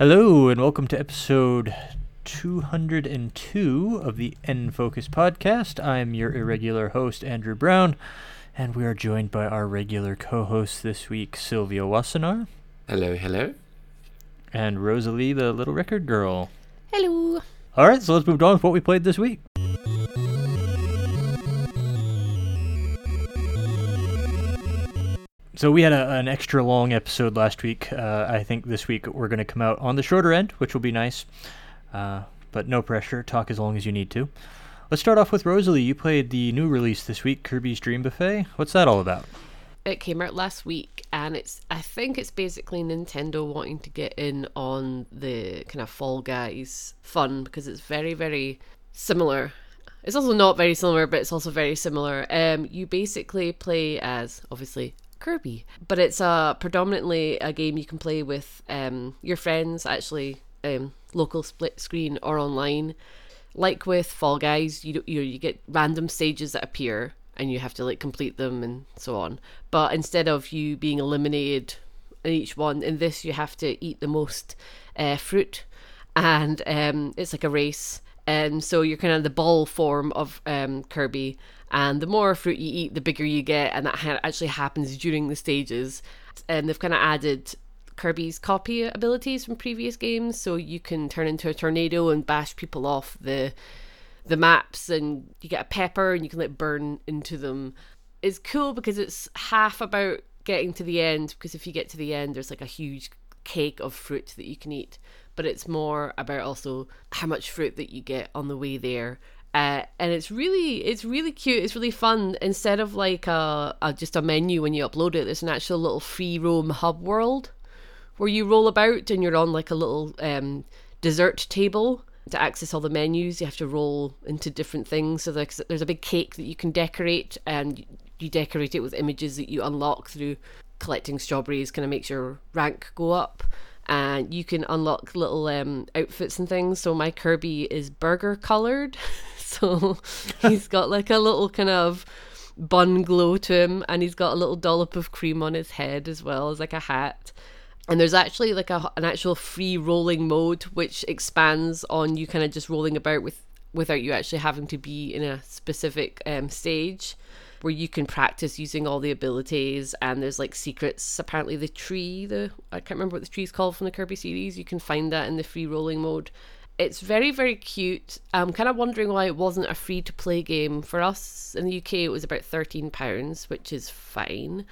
Hello, and welcome to episode 202 of the N Focus podcast. I'm your irregular host, Andrew Brown, and we are joined by our regular co host this week, Sylvia Wassenaar, Hello, hello. and Rosalie, the little record girl. Hello. All right, so let's move on with what we played this week. So we had a, an extra long episode last week. Uh, I think this week we're going to come out on the shorter end, which will be nice. Uh, but no pressure. Talk as long as you need to. Let's start off with Rosalie. You played the new release this week, Kirby's Dream Buffet. What's that all about? It came out last week and it's I think it's basically Nintendo wanting to get in on the kind of Fall Guys fun because it's very very similar. It's also not very similar, but it's also very similar. Um you basically play as obviously Kirby, but it's a predominantly a game you can play with um your friends actually um local split screen or online. Like with Fall Guys, you you you get random stages that appear and you have to like complete them and so on. But instead of you being eliminated in each one, in this you have to eat the most uh, fruit, and um, it's like a race. And so you're kind of the ball form of um, Kirby, and the more fruit you eat, the bigger you get, and that ha- actually happens during the stages. And they've kind of added Kirby's copy abilities from previous games, so you can turn into a tornado and bash people off the the maps and you get a pepper and you can like burn into them. It's cool because it's half about getting to the end because if you get to the end there's like a huge cake of fruit that you can eat, but it's more about also how much fruit that you get on the way there. Uh, and it's really it's really cute. It's really fun. Instead of like a, a just a menu when you upload it there's an actual little free roam hub world where you roll about and you're on like a little um, dessert table to access all the menus. You have to roll into different things. So there's, there's a big cake that you can decorate and you decorate it with images that you unlock through collecting strawberries kind of makes your rank go up. And you can unlock little um, outfits and things. So my kirby is burger colored so he's got like a little kind of bun glow to him and he's got a little dollop of cream on his head as well as like a hat. And there's actually like a, an actual free rolling mode which expands on you kind of just rolling about with without you actually having to be in a specific um, stage where you can practice using all the abilities and there's like secrets. Apparently the tree the i can't remember what the tree's called from the kirby series you can find that in the free rolling mode it's very very cute. I'm kind of wondering why it wasn't a free to play game. For us in the uk it was about 13 pounds which is fine.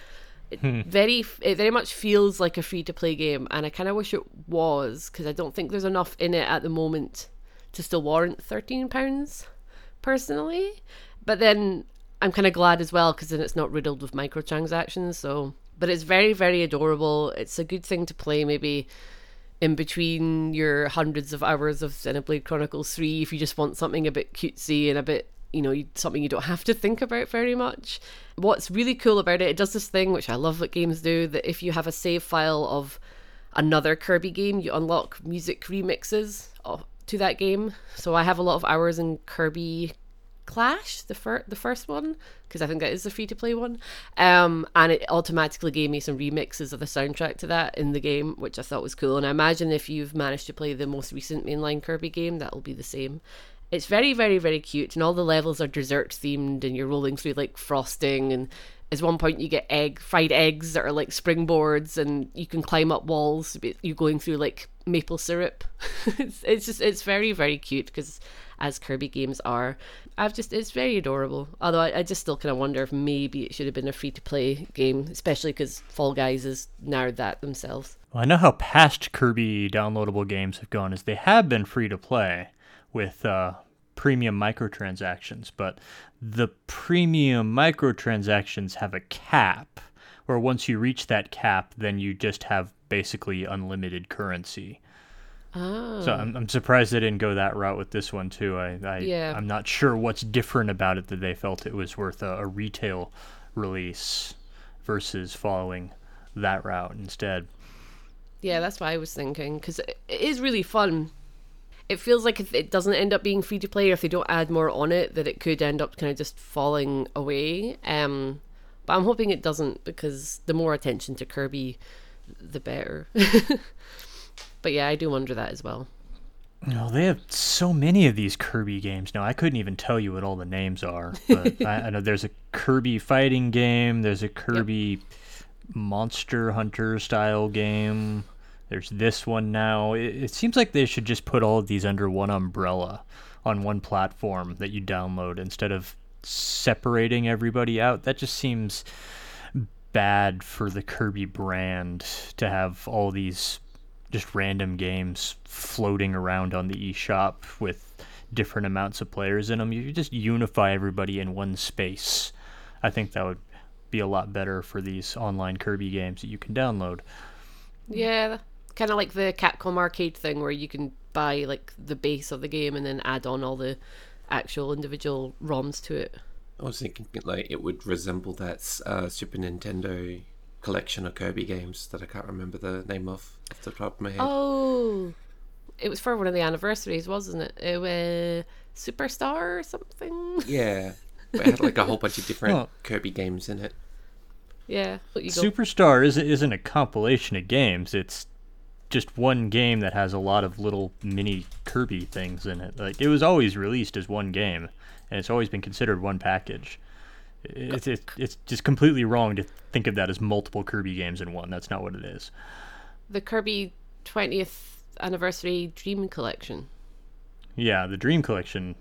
It hmm. very it very much feels like a free to play game and i kind of wish it was because i don't think there's enough in it at the moment to still warrant 13 pounds personally. But then i'm kind of glad as well because then it's not riddled with microtransactions so but it's very very adorable. It's a good thing to play maybe in between your hundreds of hours of Xenoblade Chronicles 3 if you just want something a bit cutesy and a bit you know something you don't have to think about very much. What's really cool about it it does this thing which i love what games do that if you have a save file of another kirby game you unlock music remixes uh, to that game. So i have a lot of hours in kirby clash the, fir- the first one because i think that is the free to play one. Um, and it automatically gave me some remixes of the soundtrack to that in the game which i thought was cool. And i imagine if you've managed to play the most recent mainline kirby game that will be the same. It's very very very cute and all the levels are dessert themed and you're rolling through like frosting and at one point you get egg fried eggs that are like springboards and you can climb up walls you're going through like maple syrup. It's, it's just it's very very cute because as kirby games are i've just it's very adorable although i, I just still kind of wonder if maybe it should have been a free to play game especially because fall guys has narrowed that themselves Well, I know how past Kirby downloadable games have gone, is they have been free to play with uh, premium microtransactions, but the premium microtransactions have a cap, where once you reach that cap, then you just have basically unlimited currency. Oh So I'm, I'm surprised they didn't go that route with this one too. I, I Yeah. I'm not sure what's different about it that they felt it was worth a, a retail release versus following that route instead. Yeah, that's what I was thinking because it it is really fun. It feels like if it doesn't end up being free to play, or if they don't add more on it, that it could end up kind of just falling away. Um, but I'm hoping it doesn't because the more attention to Kirby, the better. But yeah, I do wonder that as well. No, they have so many of these Kirby games now. I couldn't even tell you what all the names are. But I, I know there's a Kirby fighting game. There's a Kirby Monster Hunter style game. There's this one now. It, it seems like they should just put all of these under one umbrella on one platform that you download instead of separating everybody out. That just seems bad for the Kirby brand to have all these just random games floating around on the eShop with different amounts of players in them. You just unify everybody in one space. I think that would be a lot better for these online Kirby games that you can download. Yeah, kind of like the Capcom arcade thing where you can buy like the base of the game and then add on all the actual individual ROMs to it. I was thinking like it would resemble that uh, Super Nintendo collection of Kirby games that I can't remember the name of off the top of my head. Oh, it was for one of the anniversaries, wasn't it? It was Superstar or something. Yeah, but it had like a whole bunch of different Well- Kirby games in it. Yeah, but you. Superstar isn't, isn't a compilation of games. It's just one game that has a lot of little mini Kirby things in it. Like it was always released as one game, and it's always been considered one package. It's it's, it's just completely wrong to think of that as multiple Kirby games in one. That's not what it is. the Kirby 20th anniversary Dream Collection. Yeah, the Dream Collection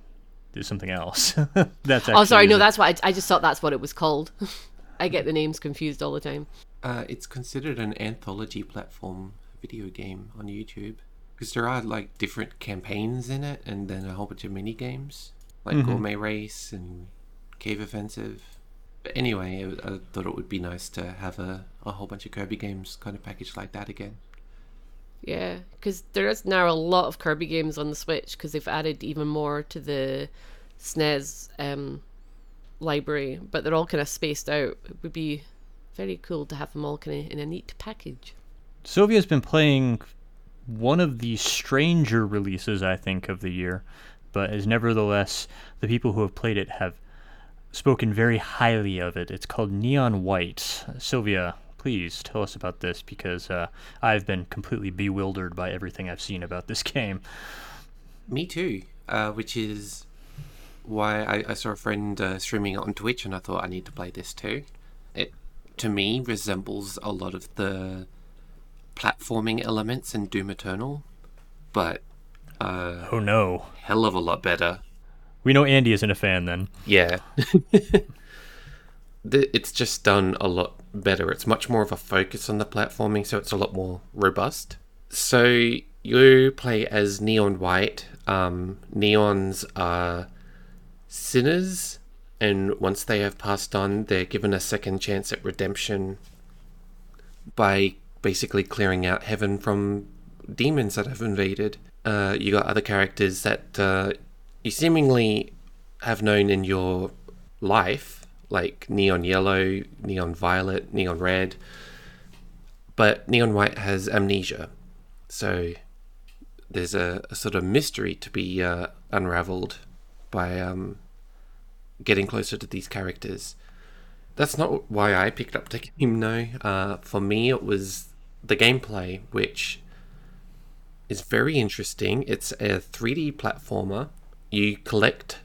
is something else. that's Oh, sorry, no, the- that's what I, I just thought that's what it was called. I get the names confused all the time. Uh, it's considered an anthology platform video game on YouTube because there are like different campaigns in it, and then a whole bunch of mini games like Gourmet Race and Cave Offensive. But anyway, it, I thought it would be nice to have a, a whole bunch of Kirby games kind of packaged like that again. Yeah, because there is now a lot of Kirby games on the Switch because they've added even more to the SNES um, library, but they're all kind of spaced out. It would be very cool to have them all kind of in a neat package. Sylvia's been playing one of the stranger releases, I think, of the year, but is nevertheless the people who have played it have spoken very highly of it. It's called Neon White. Sylvia, please tell us about this because uh, I've been completely bewildered by everything I've seen about this game. Me too, uh, which is why I, I saw a friend uh, streaming it on Twitch, and I thought I need to play this too. It to me resembles a lot of the platforming elements in Doom Eternal, but uh, Oh no. hell of a lot better. We know Andy isn't a fan then. Yeah. It's just done a lot better. It's much more of a focus on the platforming, so it's a lot more robust. So you play as Neon White. Um, neons are sinners, and once they have passed on, they're given a second chance at redemption by basically clearing out heaven from demons that have invaded. Uh, you got other characters that uh, you seemingly have known in your life, like Neon Yellow, Neon Violet, Neon Red, but Neon White has amnesia. So there's a, a sort of mystery to be uh, unraveled by um, getting closer to these characters. That's not why I picked up the game, no. Uh, for me, it was the gameplay, which is very interesting. It's a 3D platformer. You collect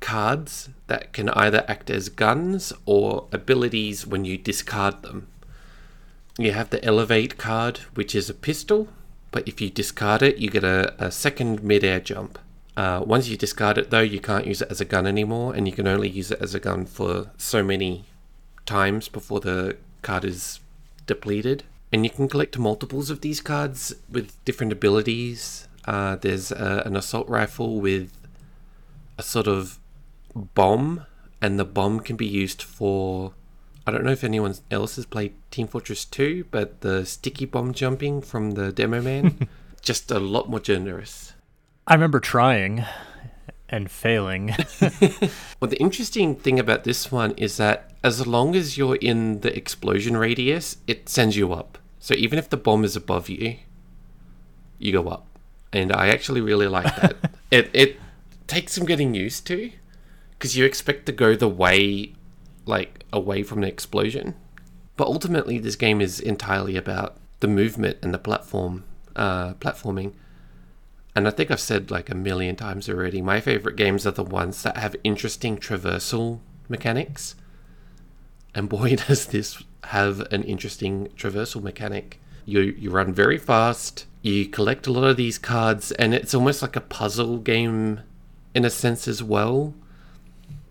cards that can either act as guns or abilities when you discard them. You have the Elevate card, which is a pistol, but if you discard it, you get a, a second mid-air jump. Uh, once you discard it, though, you can't use it as a gun anymore, and you can only use it as a gun for so many times before the card is depleted. And you can collect multiples of these cards with different abilities. Uh, there's uh, an assault rifle with a sort of bomb, and the bomb can be used for. I don't know if anyone else has played Team Fortress 2, but the sticky bomb jumping from the demo man, just a lot more generous. I remember trying and failing. Well, the interesting thing about this one is that as long as you're in the explosion radius, it sends you up. So even if the bomb is above you, you go up. And I actually really like that. it it takes some getting used to because you expect to go the way like away from the explosion. But ultimately this game is entirely about the movement and the platform uh, platforming. And I think I've said like a million times already, my favorite games are the ones that have interesting traversal mechanics. And boy, does this have an interesting traversal mechanic. You you run very fast, you collect a lot of these cards, and it's almost like a puzzle game in a sense as well.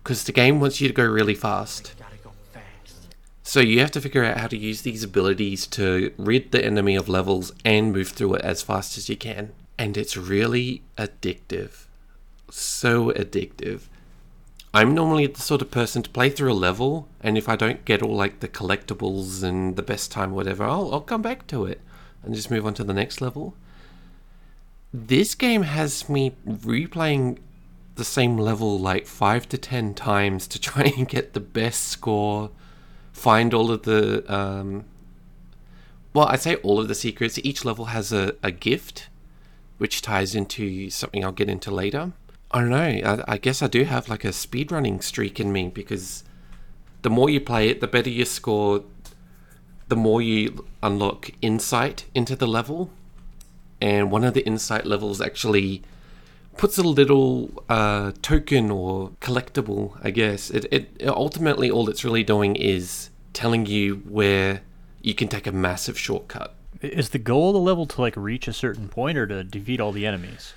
Because the game wants you to go really fast. So you have to figure out how to use these abilities to rid the enemy of levels and move through it as fast as you can. And it's really addictive. So addictive. I'm normally the sort of person to play through a level, and if I don't get all like the collectibles and the best time, whatever, I'll, I'll come back to it and just move on to the next level. This game has me replaying the same level like five to ten times to try and get the best score, find all of the. Um, well, I say all of the secrets. Each level has a, a gift, which ties into something I'll get into later. I don't know. I, I guess I do have like a speedrunning streak in me because the more you play it, the better you score, the more you unlock insight into the level. And one of the insight levels actually puts a little uh, token or collectible, I guess. It, it ultimately all it's really doing is telling you where you can take a massive shortcut. Is the goal of the level to like reach a certain point or to defeat all the enemies?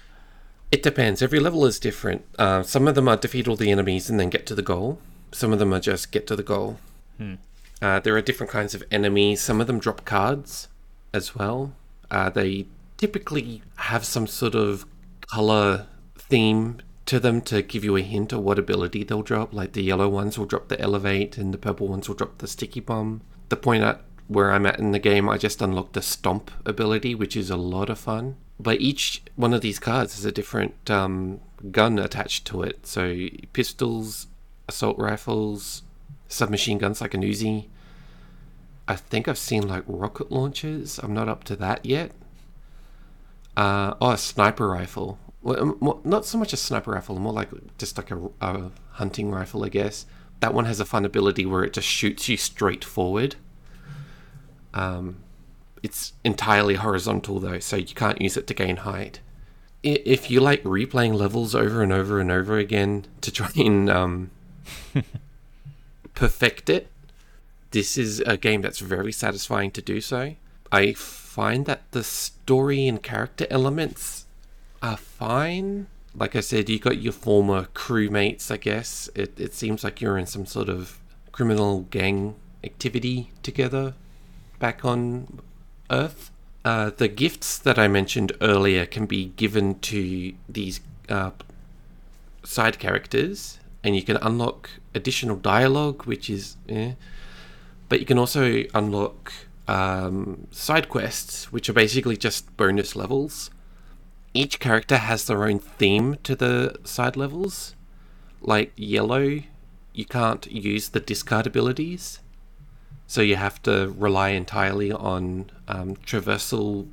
It depends. Every level is different. Uh, some of them are defeat all the enemies and then get to the goal. Some of them are just get to the goal. Hmm. Uh, there are different kinds of enemies. Some of them drop cards as well. Uh, they typically have some sort of color theme to them to give you a hint of what ability they'll drop. Like the yellow ones will drop the elevate, and the purple ones will drop the sticky bomb. The point at where I'm at in the game, I just unlocked the stomp ability, which is a lot of fun. But each one of these cards has a different um, gun attached to it. So pistols, assault rifles, submachine guns like an Uzi. I think I've seen like rocket launchers. I'm not up to that yet. Uh, oh, a sniper rifle. Well, um, not so much a sniper rifle, more like just like a, a hunting rifle, I guess. That one has a fun ability where it just shoots you straight forward. Um, it's entirely horizontal though, so you can't use it to gain height. If you like replaying levels over and over and over again to try and um, perfect it, this is a game that's very satisfying to do so. I find that the story and character elements are fine. Like I said, you got your former crewmates, I guess. It, it seems like you're in some sort of criminal gang activity together back on Earth. Uh, the gifts that I mentioned earlier can be given to these uh, side characters, and you can unlock additional dialogue, which is, eh. but you can also unlock um, side quests, which are basically just bonus levels. Each character has their own theme to the side levels. Like yellow, you can't use the discard abilities so you have to rely entirely on um, traversal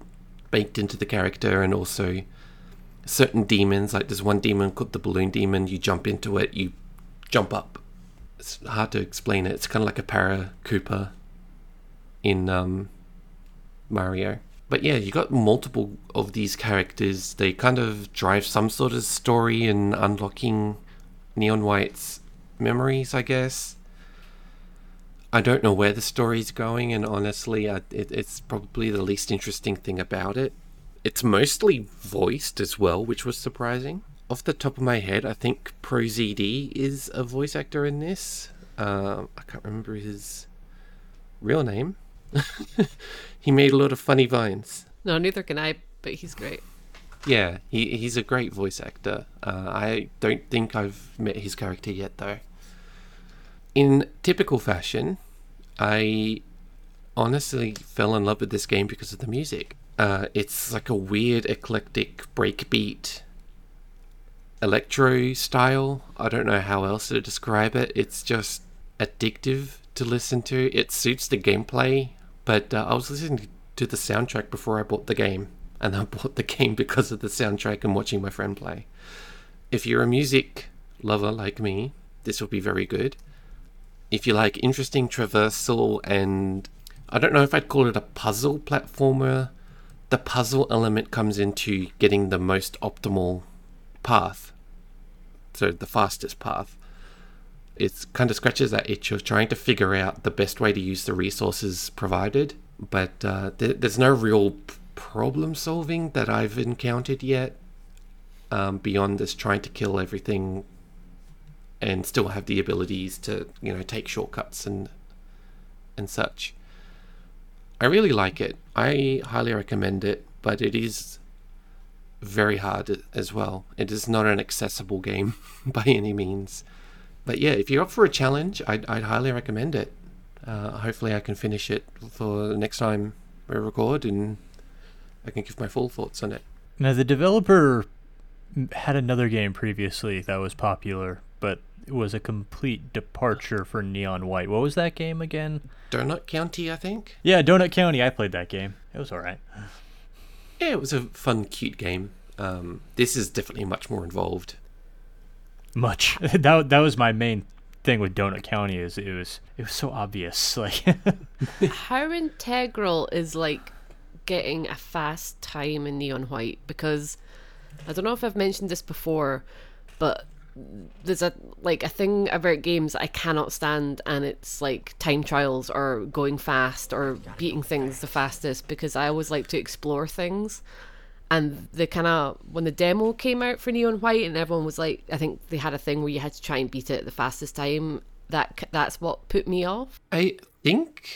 baked into the character and also certain demons. Like there's one demon called the balloon demon. You jump into it, you jump up. It's hard to explain it. It's kind of like a para Koopa in um, Mario. But yeah, you got multiple of these characters. They kind of drive some sort of story in unlocking Neon White's memories, I guess. I don't know where the story's going, and honestly, I, it, it's probably the least interesting thing about it. It's mostly voiced as well, which was surprising. Off the top of my head, I think ProZD is a voice actor in this. Uh, I can't remember his real name. he made a lot of funny vines. No, neither can I, but he's great. Yeah, he, he's a great voice actor. Uh, I don't think I've met his character yet, though. In typical fashion, I honestly fell in love with this game because of the music. Uh, it's like a weird, eclectic breakbeat electro style. I don't know how else to describe it. It's just addictive to listen to. It suits the gameplay, but uh, I was listening to the soundtrack before I bought the game, and I bought the game because of the soundtrack and watching my friend play. If you're a music lover like me, this will be very good if you like interesting traversal and I don't know if I'd call it a puzzle platformer, the puzzle element comes into getting the most optimal path. So the fastest path. It kind of scratches that itch of trying to figure out the best way to use the resources provided. But uh, th- there's no real problem solving that I've encountered yet um, beyond this trying to kill everything and still have the abilities to you know take shortcuts and and such. I really like it. I highly recommend it, but it is very hard as well. It is not an accessible game by any means. But yeah, if you're up for a challenge, I'd, I'd highly recommend it. Uh, hopefully, I can finish it for the next time we record and I can give my full thoughts on it. Now, the developer had another game previously that was popular, but it was a complete departure for Neon White. What was that game again? Donut County, I think. Yeah, Donut County. I played that game. It was all right. Yeah, it was a fun, cute game. Um, this is definitely much more involved. Much. that that was my main thing with Donut County. Is it was it was so obvious. Like How integral is like getting a fast time in Neon White? Because I don't know if I've mentioned this before, but there's a like a thing about games I cannot stand, and it's like time trials or going fast or beating things the fastest because I always like to explore things. And the kind of when the demo came out for Neon White, and everyone was like, I think they had a thing where you had to try and beat it at the fastest time. That that's what put me off. I think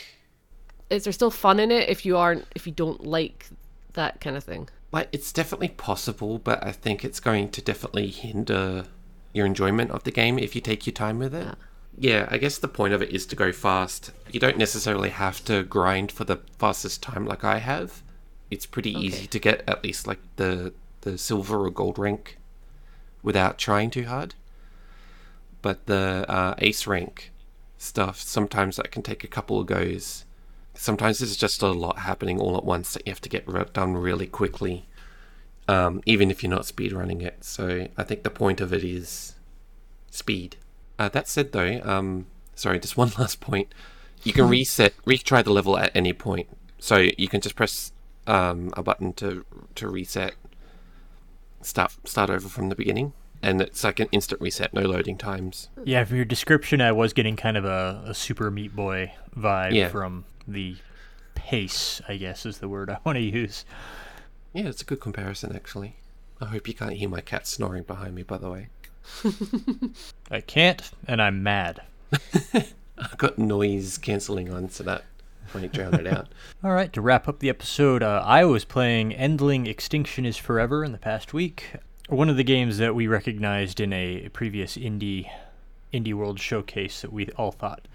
Is there still fun in it if you aren't if you don't like that kind of thing? like it's definitely possible, but I think it's going to definitely hinder your enjoyment of the game if you take your time with it. Yeah, I guess the point of it is to go fast. You don't necessarily have to grind for the fastest time like I have. It's pretty easy to get at least like the the silver or gold rank without trying too hard. But the uh, ace rank stuff sometimes that can take a couple of goes. Sometimes there's just a lot happening all at once that you have to get re- done really quickly um, even if you're not speed running it. So I think the point of it is speed. Uh, that said, though, um, sorry, just one last point. You can reset, retry the level at any point. So you can just press um, a button to to reset, start start over from the beginning, and it's like an instant reset, no loading times. yeah, from your description, I was getting kind of a, a Super Meat Boy vibe Yeah. from the pace. I guess is the word I want to use. Yeah, it's a good comparison actually. I hope you can't hear my cat snoring behind me. By the way, I can't, and I'm mad. I've got noise cancelling on, so that might drown it out. All right, to wrap up the episode, uh, I was playing Endling Extinction is Forever in the past week. One of the games that we recognized in a previous indie indie world showcase that we all thought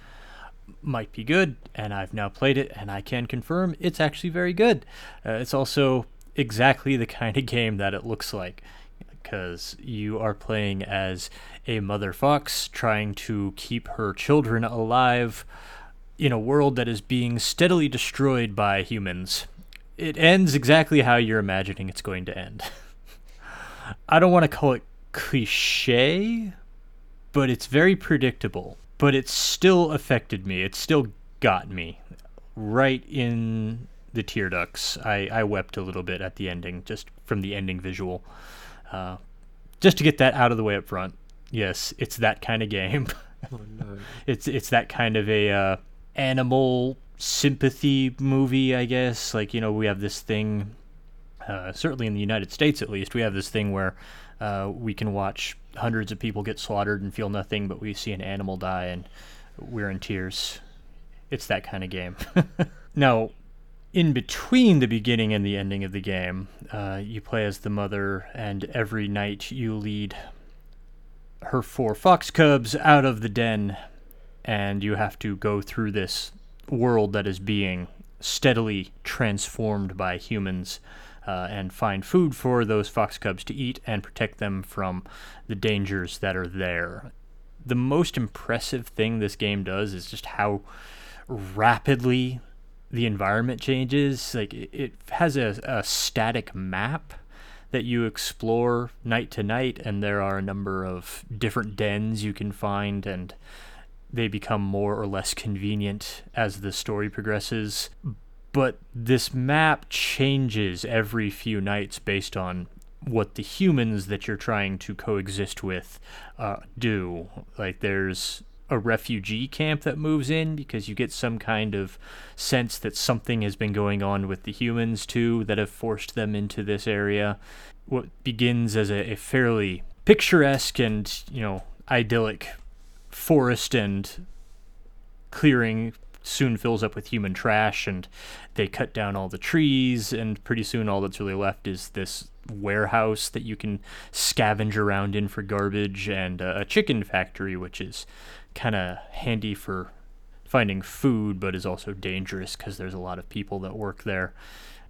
might be good, and I've now played it, and I can confirm it's actually very good. Uh, it's also exactly the kind of game that it looks like, because you are playing as a mother fox trying to keep her children alive in a world that is being steadily destroyed by humans. It ends exactly how you're imagining it's going to end. I don't want to call it cliche, but it's very predictable. But it still affected me. It still got me right in the tear ducts. I, I wept a little bit at the ending, just from the ending visual. Uh, just to get that out of the way up front. Yes, it's that kind of game. Oh no. it's it's that kind of a uh, animal sympathy movie, I guess. Like you know, we have this thing. Uh, certainly in the United States, at least, we have this thing where uh, we can watch hundreds of people get slaughtered and feel nothing, but we see an animal die and we're in tears. It's that kind of game. now, in between the beginning and the ending of the game, uh, you play as the mother, and every night you lead her four fox cubs out of the den, and you have to go through this world that is being steadily transformed by humans. Uh, and find food for those fox cubs to eat and protect them from the dangers that are there. The most impressive thing this game does is just how rapidly the environment changes. Like it, has a, a static map that you explore night to night, and there are a number of different dens you can find, and they become more or less convenient as the story progresses. but this map changes every few nights based on what the humans that you're trying to coexist with uh, do. Like there's a refugee camp that moves in because you get some kind of sense that something has been going on with the humans too that have forced them into this area. What begins as a, a fairly picturesque and, you know, idyllic forest and clearing soon fills up with human trash and they cut down all the trees and pretty soon all that's really left is this warehouse that you can scavenge around in for garbage and a chicken factory which is kind of handy for finding food, but is also dangerous because there's a lot of people that work there.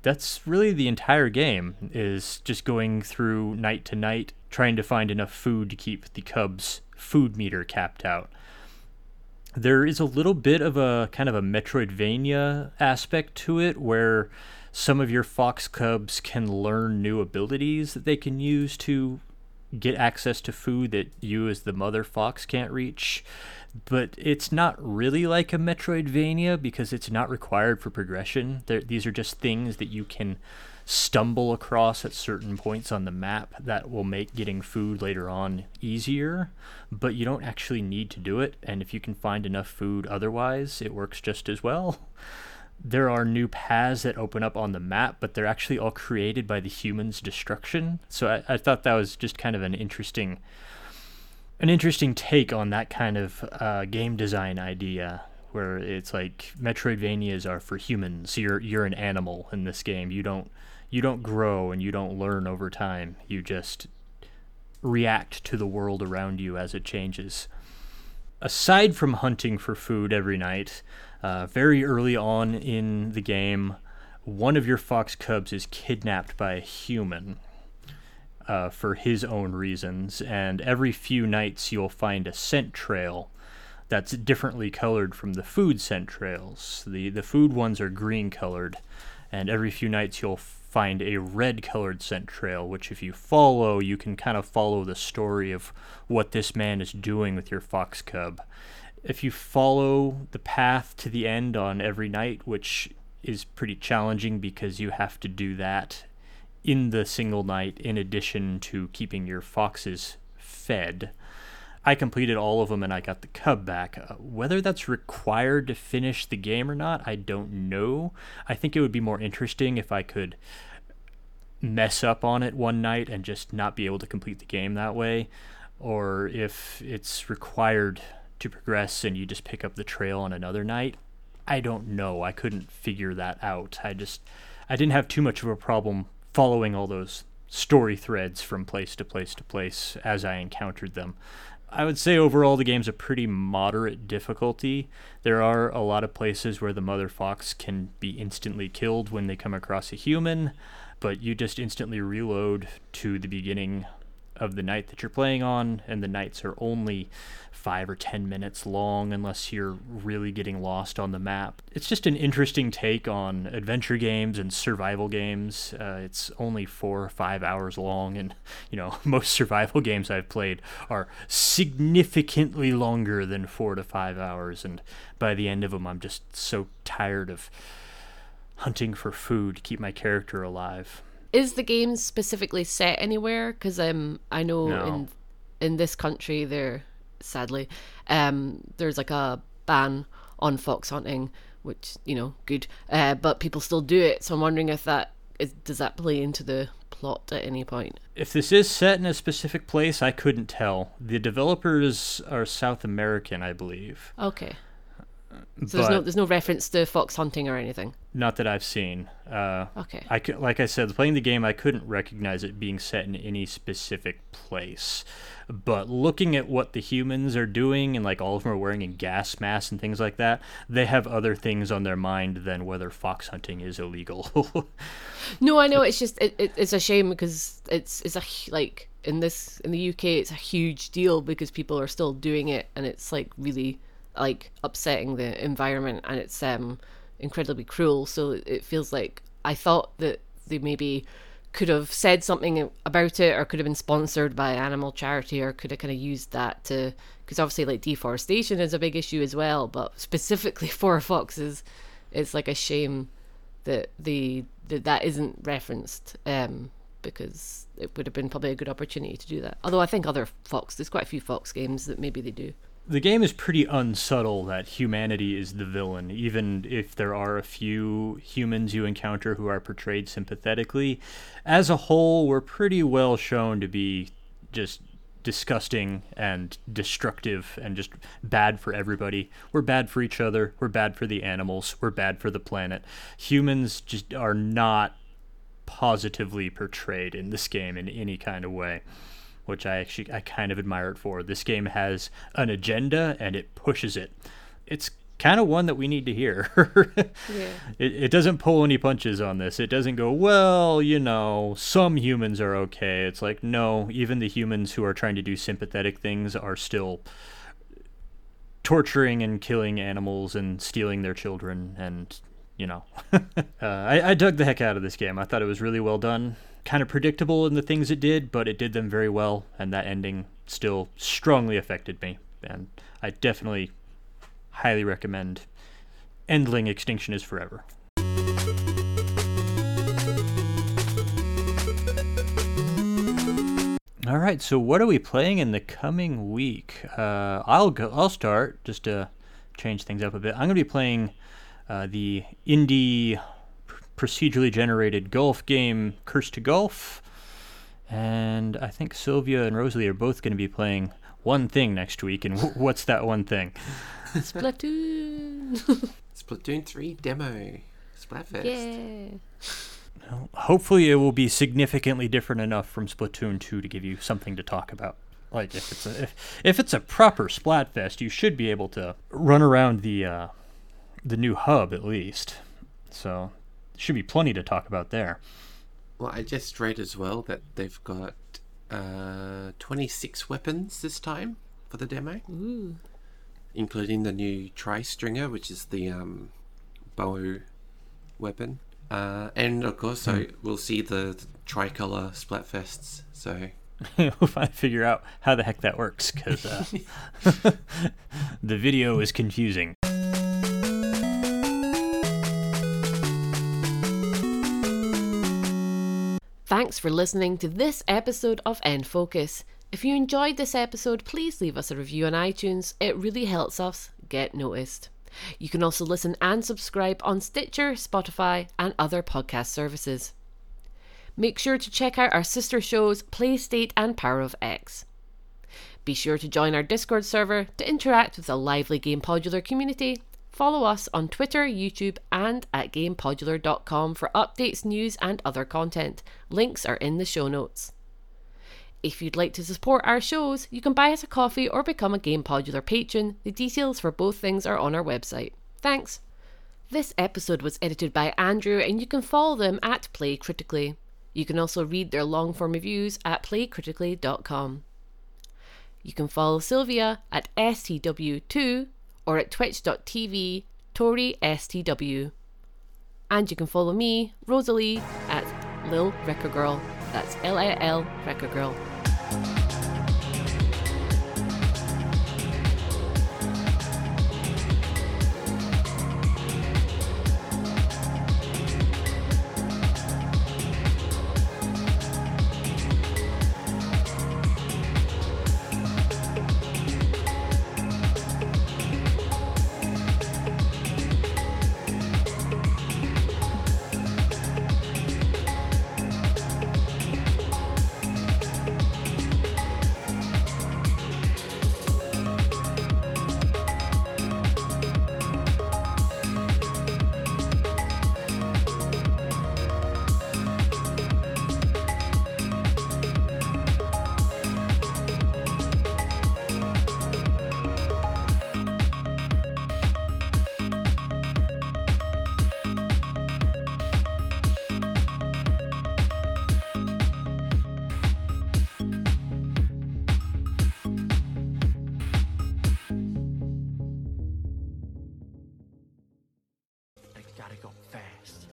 That's really the entire game is just going through night to night, trying to find enough food to keep the cubs' food meter capped out. There is a little bit of a kind of a Metroidvania aspect to it where some of your fox cubs can learn new abilities that they can use to get access to food that you as the mother fox can't reach but it's not really like a metroidvania because it's not required for progression They're, these are just things that you can stumble across at certain points on the map that will make getting food later on easier but you don't actually need to do it and if you can find enough food otherwise it works just as well there are new paths that open up on the map, but they're actually all created by the human's destruction. So I, I thought that was just kind of an interesting, an interesting take on that kind of uh, game design idea, where it's like Metroidvanias are for humans. You're you're an animal in this game. You don't you don't grow and you don't learn over time. You just react to the world around you as it changes. Aside from hunting for food every night, uh, very early on in the game, one of your fox cubs is kidnapped by a human uh, for his own reasons, and every few nights you'll find a scent trail that's differently colored from the food scent trails. The the food ones are green colored, and every few nights you'll find a red colored scent trail, which if you follow, you can kind of follow the story of what this man is doing with your fox cub if you follow the path to the end on every night, which is pretty challenging because you have to do that in the single night in addition to keeping your foxes fed. I completed all of them and I got the cub back. Uh, whether that's required to finish the game or not, I don't know. I think it would be more interesting if I could mess up on it one night and just not be able to complete the game that way, or if it's required to progress and you just pick up the trail on another night. I don't know. I couldn't figure that out. I just I didn't have too much of a problem following all those story threads from place to place to place as I encountered them. I would say overall the game's a pretty moderate difficulty. There are a lot of places where the mother fox can be instantly killed when they come across a human, but you just instantly reload to the beginning of the night that you're playing on, and the nights are only five or ten minutes long unless you're really getting lost on the map. It's just an interesting take on adventure games and survival games. Uh, it's only four or five hours long, and you know most survival games I've played are significantly longer than four to five hours, and by the end of them, I'm just so tired of hunting for food to keep my character alive is the game specifically set anywhere? Because um, I know no. in in this country there, sadly, um, there's like a ban on fox hunting, which you know, good. Uh, but people still do it, so I'm wondering if that is, does that play into the plot at any point. If this is set in a specific place, I couldn't tell. The developers are South American, I believe. Okay. So there's no there's no reference to fox hunting or anything. Not that I've seen. Uh, okay. I could, like I said, playing the game, I couldn't recognize it being set in any specific place. But looking at what the humans are doing, and like all of them are wearing a gas mask and things like that, they have other things on their mind than whether fox hunting is illegal. no, I know. It's just it, it, it's a shame because it's it's a like in this in the UK, it's a huge deal because people are still doing it, and it's like really like upsetting the environment and it's um incredibly cruel so it feels like i thought that they maybe could have said something about it or could have been sponsored by animal charity or could have kind of used that to because obviously like deforestation is a big issue as well but specifically for foxes it's like a shame that the that that isn't referenced um, because it would have been probably a good opportunity to do that. Although I think other Fox, there's quite a few Fox games that maybe they do. The game is pretty unsubtle that humanity is the villain, even if there are a few humans you encounter who are portrayed sympathetically. As a whole, we're pretty well shown to be just disgusting and destructive and just bad for everybody. We're bad for each other. We're bad for the animals. We're bad for the planet. Humans just are not positively portrayed in this game in any kind of way which I actually I kind of admire it for. This game has an agenda and it pushes it. It's kind of one that we need to hear. Yeah. It, it doesn't pull any punches on this. It doesn't go, well, you know, some humans are okay. It's like, no, even the humans who are trying to do sympathetic things are still torturing and killing animals and stealing their children and you know uh, I, I dug the heck out of this game i thought it was really well done kind of predictable in the things it did but it did them very well and that ending still strongly affected me and i definitely highly recommend endling extinction is forever All right, so what are we playing in the coming week? Uh, I'll go. I'll start just to change things up a bit. I'm going to be playing uh, the indie procedurally generated golf game Cursed to Golf, and I think Sylvia and Rosalie are both going to be playing one thing next week. And w- what's that one thing? Splatoon. Splatoon 3 demo. Splatfest. yeah. Well, hopefully, it will be significantly different enough from Splatoon 2 to give you something to talk about. Like if it's a if, if it's a proper Splatfest, you should be able to run around the uh, the new hub at least. So should be plenty to talk about there. Well, I just read as well that they've got uh, 26 weapons this time for the demo, Ooh. including the new Tri Stringer, which is the um, bow weapon. Uh, and of course, so we'll see the, the tricolor Splatfests. So we'll finally figure out how the heck that works because uh, the video is confusing. Thanks for listening to this episode of N Focus. If you enjoyed this episode, please leave us a review on iTunes. It really helps us get noticed. You can also listen and subscribe on Stitcher, Spotify, and other podcast services. Make sure to check out our sister shows Playstate and Power of X. Be sure to join our Discord server to interact with the lively Game Podular community. Follow us on Twitter, YouTube, and at GamePodular.com for updates, news, and other content. Links are in the show notes. If you'd like to support our shows, you can buy us a coffee or become a Game Podular patron. The details for both things are on our website. Thanks. This episode was edited by Andrew, and you can follow them at Play Critically. You can also read their long form reviews at playcritically.com. You can follow Sylvia at STW2 or at twitch.tv ToriSTW. And you can follow me, Rosalie, at Lil Record Girl. That's L I L Record Girl.